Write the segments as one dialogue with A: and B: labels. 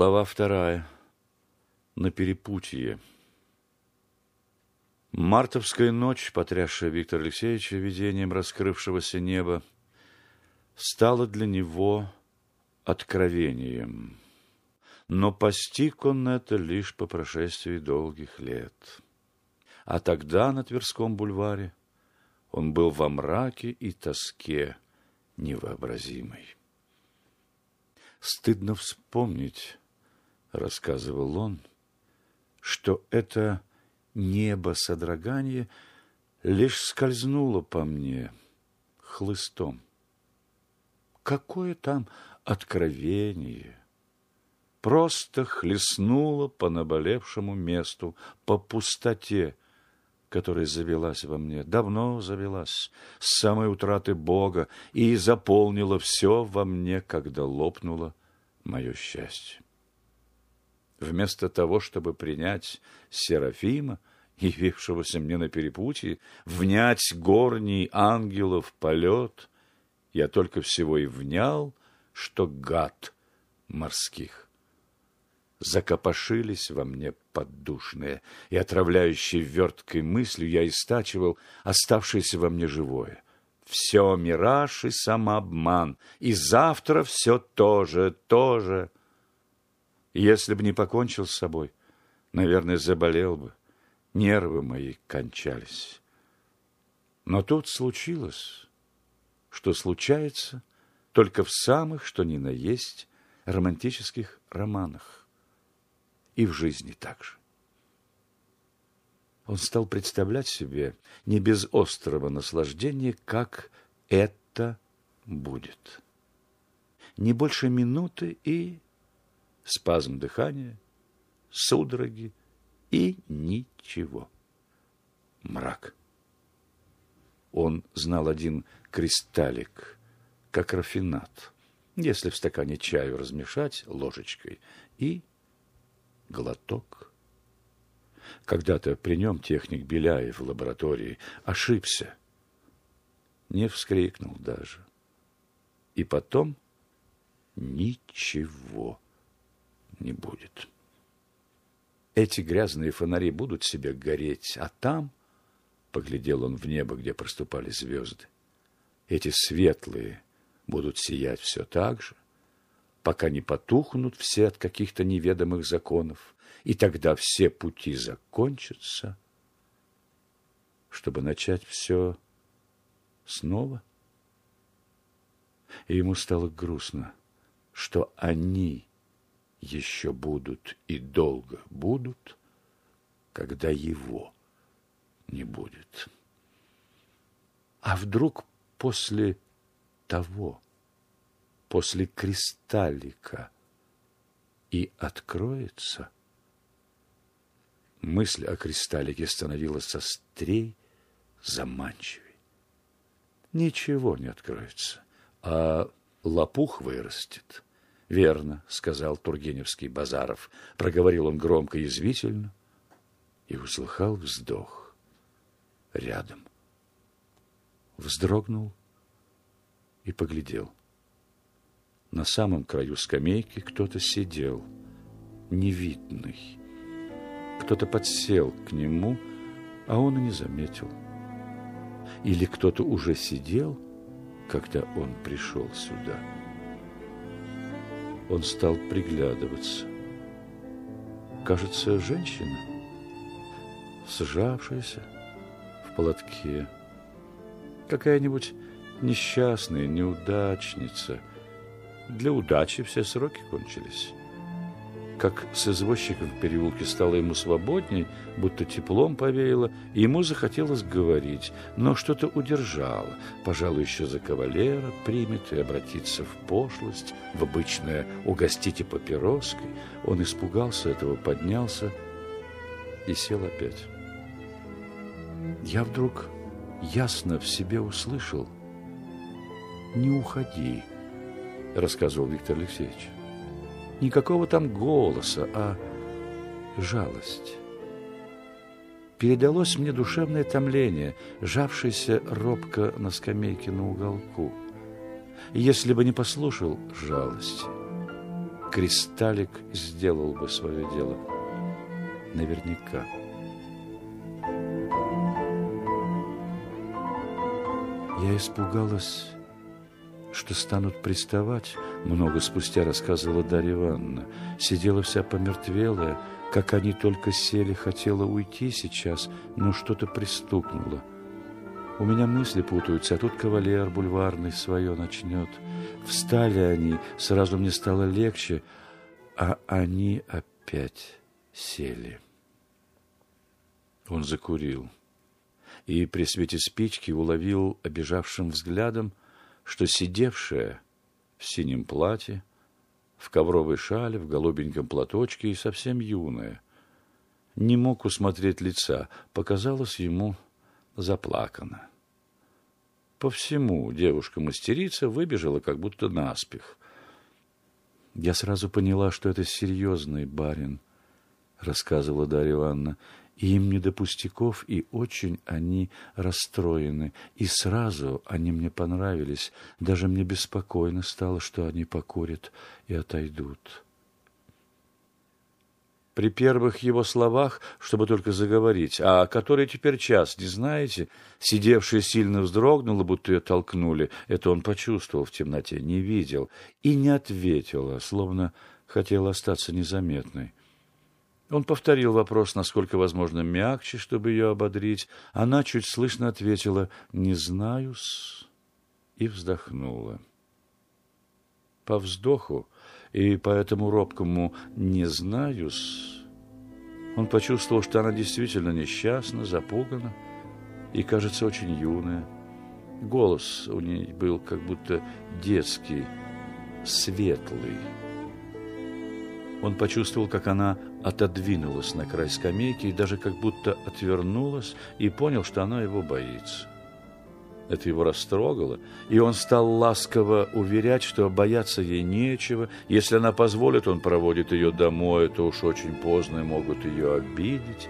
A: Глава вторая. На перепутье. Мартовская ночь, потрясшая Виктора Алексеевича видением раскрывшегося неба, стала для него откровением. Но постиг он это лишь по прошествии долгих лет. А тогда на Тверском бульваре он был во мраке и тоске невообразимой. Стыдно вспомнить, рассказывал он, что это небо содрогание лишь скользнуло по мне хлыстом. Какое там откровение! Просто хлестнуло по наболевшему месту, по пустоте, которая завелась во мне, давно завелась, с самой утраты Бога, и заполнила все во мне, когда лопнуло мое счастье. Вместо того, чтобы принять Серафима, явившегося мне на перепутье, внять горний ангелов полет, я только всего и внял, что гад морских закопошились во мне поддушные, и отравляющей верткой мыслью я истачивал оставшееся во мне живое. Все мираж и самообман, и завтра все тоже, тоже. Если бы не покончил с собой, наверное, заболел бы, нервы мои кончались. Но тут случилось, что случается только в самых, что ни на есть, романтических романах и в жизни также. Он стал представлять себе не без острого наслаждения, как это будет. Не больше минуты и спазм дыхания, судороги и ничего. Мрак. Он знал один кристаллик, как рафинат, если в стакане чаю размешать ложечкой, и глоток. Когда-то при нем техник Беляев в лаборатории ошибся, не вскрикнул даже. И потом ничего не будет. Эти грязные фонари будут себе гореть, а там, поглядел он в небо, где проступали звезды, эти светлые будут сиять все так же, пока не потухнут все от каких-то неведомых законов, и тогда все пути закончатся, чтобы начать все снова. И ему стало грустно, что они еще будут и долго будут, когда его не будет. А вдруг после того, после кристаллика и откроется. Мысль о кристаллике становилась острей, заманчивей. Ничего не откроется, а лопух вырастет. Верно, сказал Тургеневский Базаров. Проговорил он громко и язвительно и услыхал вздох рядом. Вздрогнул и поглядел. На самом краю скамейки кто-то сидел, невидный. Кто-то подсел к нему, а он и не заметил. Или кто-то уже сидел, когда он пришел сюда. Он стал приглядываться. Кажется, женщина, сжавшаяся в полотке. Какая-нибудь несчастная неудачница – для удачи все сроки кончились. Как с извозчиком в переулке стало ему свободней, будто теплом повеяло, и ему захотелось говорить, но что-то удержало. Пожалуй, еще за кавалера примет и обратиться в пошлость, в обычное «угостите папироской». Он испугался этого, поднялся и сел опять. Я вдруг ясно в себе услышал «Не уходи» рассказывал Виктор Алексеевич. Никакого там голоса, а жалость. Передалось мне душевное томление, жавшееся робко на скамейке на уголку. Если бы не послушал жалости, кристаллик сделал бы свое дело. Наверняка. Я испугалась, что станут приставать. Много спустя рассказывала Дарья Ивановна. Сидела вся помертвелая, как они только сели, хотела уйти сейчас, но что-то пристукнуло. У меня мысли путаются, а тут кавалер бульварный свое начнет. Встали они, сразу мне стало легче, а они опять сели. Он закурил и при свете спички уловил обижавшим взглядом, что сидевшая в синем платье, в ковровой шале, в голубеньком платочке и совсем юная, не мог усмотреть лица, показалось ему заплакано. По всему девушка-мастерица выбежала как будто наспех. Я сразу поняла, что это серьезный барин, рассказывала Дарья Ивановна, и им не до пустяков, и очень они расстроены. И сразу они мне понравились. Даже мне беспокойно стало, что они покурят и отойдут. При первых его словах, чтобы только заговорить, а который теперь час, не знаете, сидевшая сильно вздрогнула, будто ее толкнули, это он почувствовал в темноте, не видел, и не ответила, словно хотела остаться незаметной. Он повторил вопрос, насколько возможно мягче, чтобы ее ободрить. Она чуть слышно ответила «Не знаю-с» и вздохнула. По вздоху и по этому робкому «не знаю-с» он почувствовал, что она действительно несчастна, запугана и, кажется, очень юная. Голос у ней был как будто детский, светлый. Он почувствовал, как она отодвинулась на край скамейки и даже как будто отвернулась и понял, что она его боится. Это его растрогало, и он стал ласково уверять, что бояться ей нечего. Если она позволит, он проводит ее домой, это уж очень поздно и могут ее обидеть.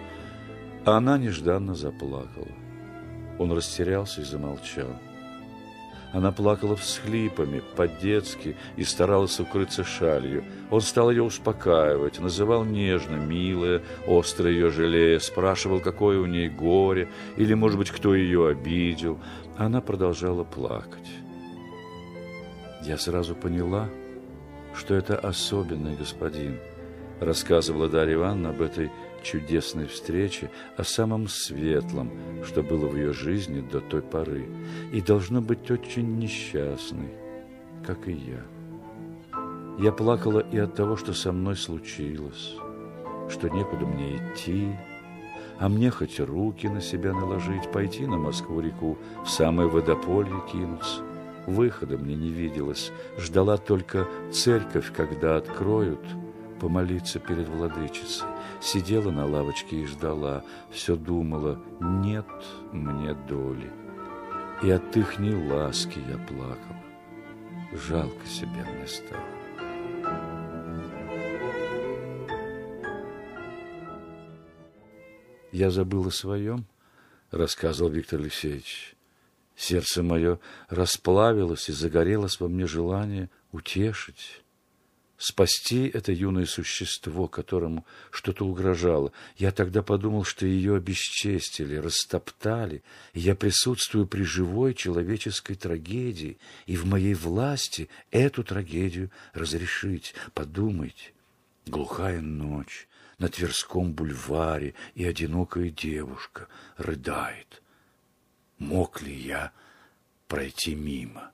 A: А она нежданно заплакала. Он растерялся и замолчал. Она плакала всхлипами, по-детски, и старалась укрыться шалью. Он стал ее успокаивать, называл нежно, милая, остро ее жалея, спрашивал, какое у ней горе, или, может быть, кто ее обидел. Она продолжала плакать. Я сразу поняла, что это особенный господин, рассказывала Дарья Ивановна об этой чудесной встрече, о самом светлом, что было в ее жизни до той поры, и должно быть очень несчастной, как и я. Я плакала и от того, что со мной случилось, что некуда мне идти, а мне хоть руки на себя наложить, пойти на Москву-реку, в самое водополье кинуться. Выхода мне не виделось, ждала только церковь, когда откроют – помолиться перед владычицей. Сидела на лавочке и ждала, все думала, нет мне доли. И от ихней ласки я плакала. Жалко себя мне стало. Я забыл о своем, рассказывал Виктор Алексеевич. Сердце мое расплавилось и загорелось во мне желание утешить, спасти это юное существо, которому что-то угрожало. Я тогда подумал, что ее обесчестили, растоптали, и я присутствую при живой человеческой трагедии, и в моей власти эту трагедию разрешить. Подумайте, глухая ночь на Тверском бульваре, и одинокая девушка рыдает. Мог ли я пройти мимо?